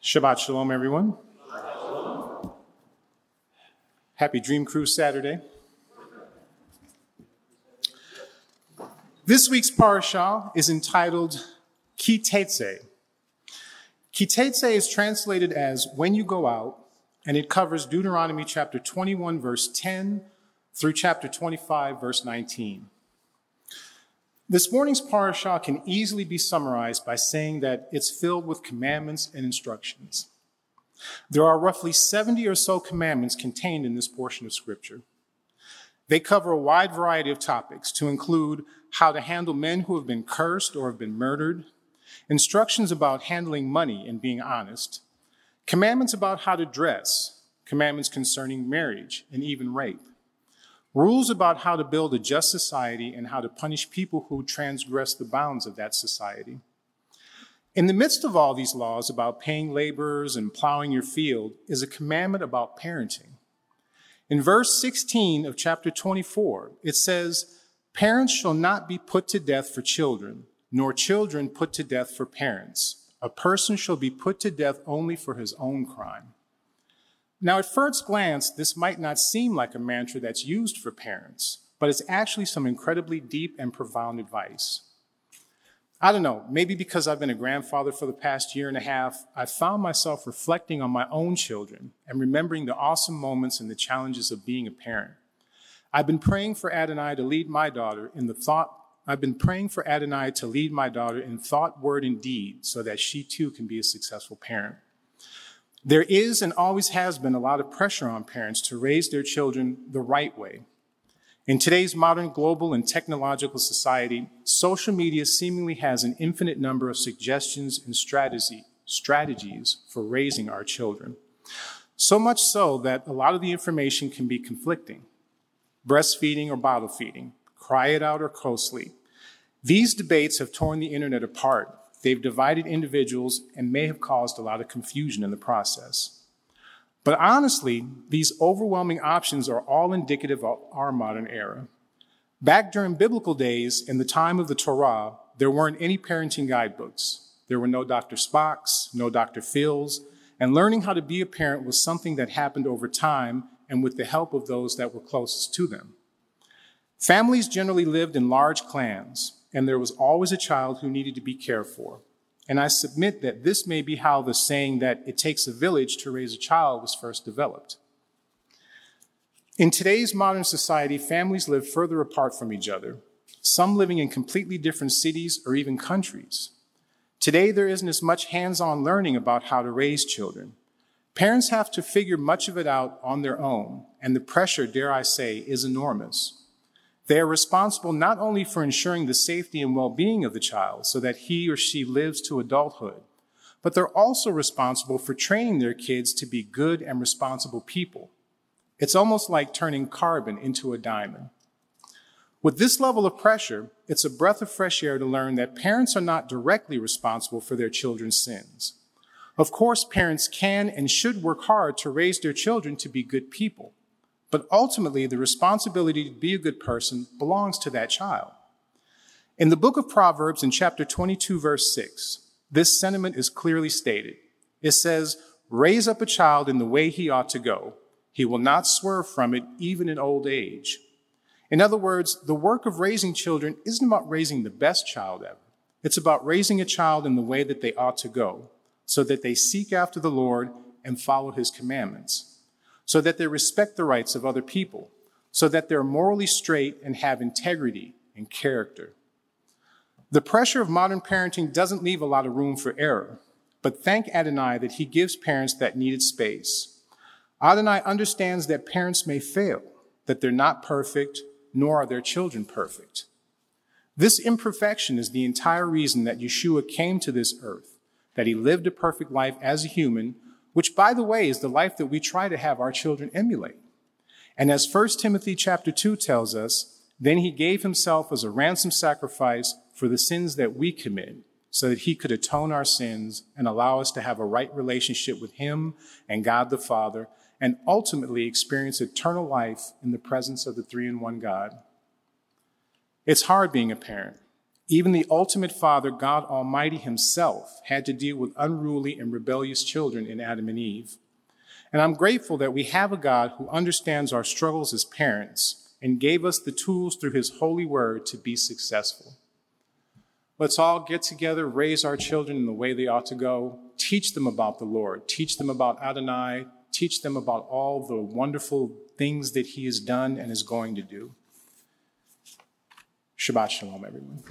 Shabbat Shalom, everyone. Happy Dream Cruise Saturday. This week's parashah is entitled Ki Teitzei. Ki Teitzei is translated as when you go out, and it covers Deuteronomy chapter 21, verse 10 through chapter 25, verse 19. This morning's parashah can easily be summarized by saying that it's filled with commandments and instructions. There are roughly 70 or so commandments contained in this portion of scripture. They cover a wide variety of topics to include how to handle men who have been cursed or have been murdered, instructions about handling money and being honest, commandments about how to dress, commandments concerning marriage and even rape, rules about how to build a just society and how to punish people who transgress the bounds of that society. In the midst of all these laws about paying laborers and plowing your field is a commandment about parenting. In verse 16 of chapter 24, it says, Parents shall not be put to death for children, nor children put to death for parents. A person shall be put to death only for his own crime. Now, at first glance, this might not seem like a mantra that's used for parents, but it's actually some incredibly deep and profound advice. I don't know, maybe because I've been a grandfather for the past year and a half, I've found myself reflecting on my own children and remembering the awesome moments and the challenges of being a parent. I've been praying for Adonai to lead my daughter in the thought, I've been praying for Adonai to lead my daughter in thought, word, and deed so that she too can be a successful parent. There is and always has been a lot of pressure on parents to raise their children the right way. In today's modern global and technological society, social media seemingly has an infinite number of suggestions and strategy, strategies for raising our children. So much so that a lot of the information can be conflicting. Breastfeeding or bottle feeding, cry it out or co-sleep. These debates have torn the internet apart They've divided individuals and may have caused a lot of confusion in the process. But honestly, these overwhelming options are all indicative of our modern era. Back during biblical days, in the time of the Torah, there weren't any parenting guidebooks. There were no Dr. Spocks, no Dr. Phils, and learning how to be a parent was something that happened over time and with the help of those that were closest to them. Families generally lived in large clans, and there was always a child who needed to be cared for. And I submit that this may be how the saying that it takes a village to raise a child was first developed. In today's modern society, families live further apart from each other, some living in completely different cities or even countries. Today, there isn't as much hands on learning about how to raise children. Parents have to figure much of it out on their own, and the pressure, dare I say, is enormous. They are responsible not only for ensuring the safety and well being of the child so that he or she lives to adulthood, but they're also responsible for training their kids to be good and responsible people. It's almost like turning carbon into a diamond. With this level of pressure, it's a breath of fresh air to learn that parents are not directly responsible for their children's sins. Of course, parents can and should work hard to raise their children to be good people. But ultimately, the responsibility to be a good person belongs to that child. In the book of Proverbs, in chapter 22, verse 6, this sentiment is clearly stated. It says, Raise up a child in the way he ought to go. He will not swerve from it, even in old age. In other words, the work of raising children isn't about raising the best child ever. It's about raising a child in the way that they ought to go, so that they seek after the Lord and follow his commandments so that they respect the rights of other people, so that they're morally straight and have integrity and character. The pressure of modern parenting doesn't leave a lot of room for error, but thank Adonai that he gives parents that needed space. Adonai understands that parents may fail, that they're not perfect, nor are their children perfect. This imperfection is the entire reason that Yeshua came to this earth, that he lived a perfect life as a human which by the way is the life that we try to have our children emulate. And as 1 Timothy chapter 2 tells us, then he gave himself as a ransom sacrifice for the sins that we commit, so that he could atone our sins and allow us to have a right relationship with him and God the Father, and ultimately experience eternal life in the presence of the three in one God. It's hard being a parent. Even the ultimate father, God Almighty Himself, had to deal with unruly and rebellious children in Adam and Eve. And I'm grateful that we have a God who understands our struggles as parents and gave us the tools through His holy word to be successful. Let's all get together, raise our children in the way they ought to go, teach them about the Lord, teach them about Adonai, teach them about all the wonderful things that He has done and is going to do. Shabbat Shalom, everyone.